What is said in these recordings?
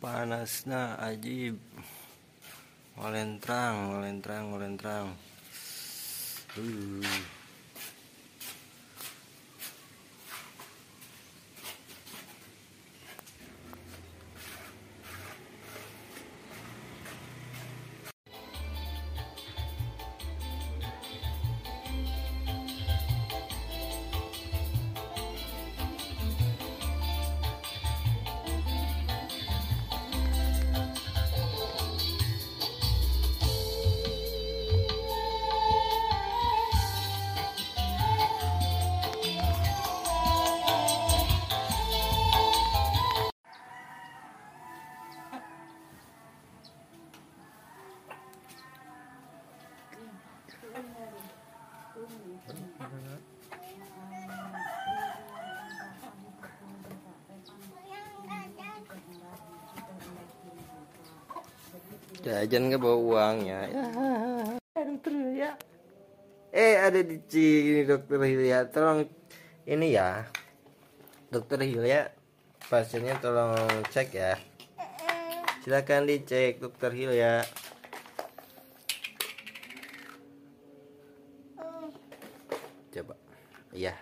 panasna ajib walentrang walentrang walentrang uh. Jajan nggak bawa uangnya. Ya. Dokter ya. Eh ada di sini dokter Hilya. Tolong ini ya. Dokter Hilya pasiennya tolong cek ya. Silakan dicek dokter Hilya iya.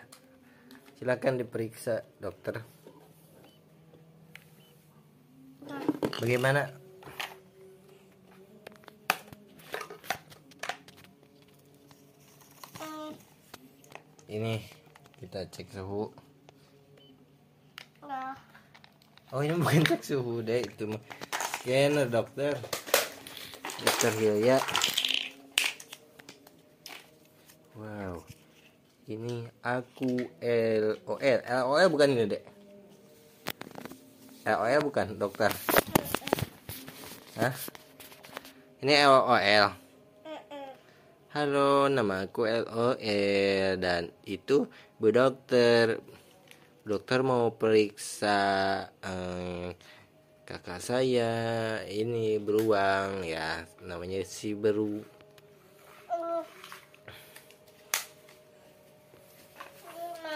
Silakan diperiksa dokter. Bagaimana? Ini kita cek suhu. Oh ini bukan cek suhu deh itu mah. Scanner dokter. Dokter Hilya. Wow ini aku L O L L O L bukan ini dek L O L bukan dokter Hah? Ini L O L. Halo, nama aku LOL dan itu Bu Dokter. Dokter mau periksa eh, kakak saya ini beruang ya, namanya si Beru.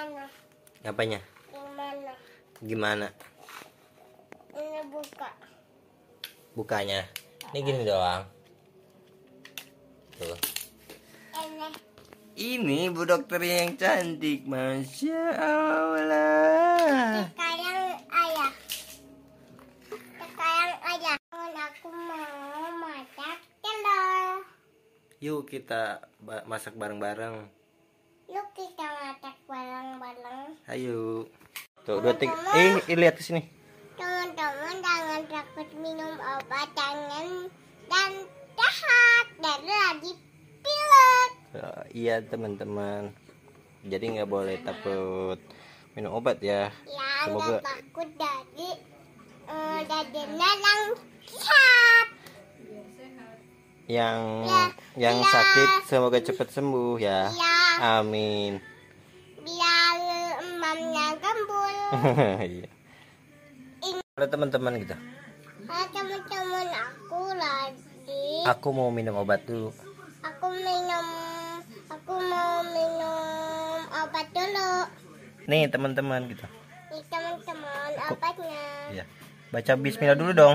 Gimana? Apanya? Gimana? Gimana Ini buka. bukanya? Ini gini doang. Tuh. Ini. Ini Bu Dokter yang cantik, masya Allah. Sekarang ayah. Sekarang ayah. Aku mau masak telur. Yuk kita masak bareng-bareng. Kita masak bareng-bareng. Ayo. Tuh, dua tiga. Eh, eh, lihat ke sini. Teman-teman jangan takut minum obat jangan dan jahat dan lagi pilek. Ya, iya teman-teman. Jadi nggak boleh takut minum obat ya. Ya Semoga- takut dari eh, dari nelang sehat. Yang Ya, yang ya. sakit semoga cepat sembuh ya. Ya Amin. biar emamnya gembul. Iya. Halo teman-teman gitu. Halo teman-teman aku lagi. Aku mau minum obat dulu. Aku minum. Aku mau minum obat dulu. Nih teman-teman gitu. Nih teman-teman obatnya. Iya. Baca Bismillah dulu dong.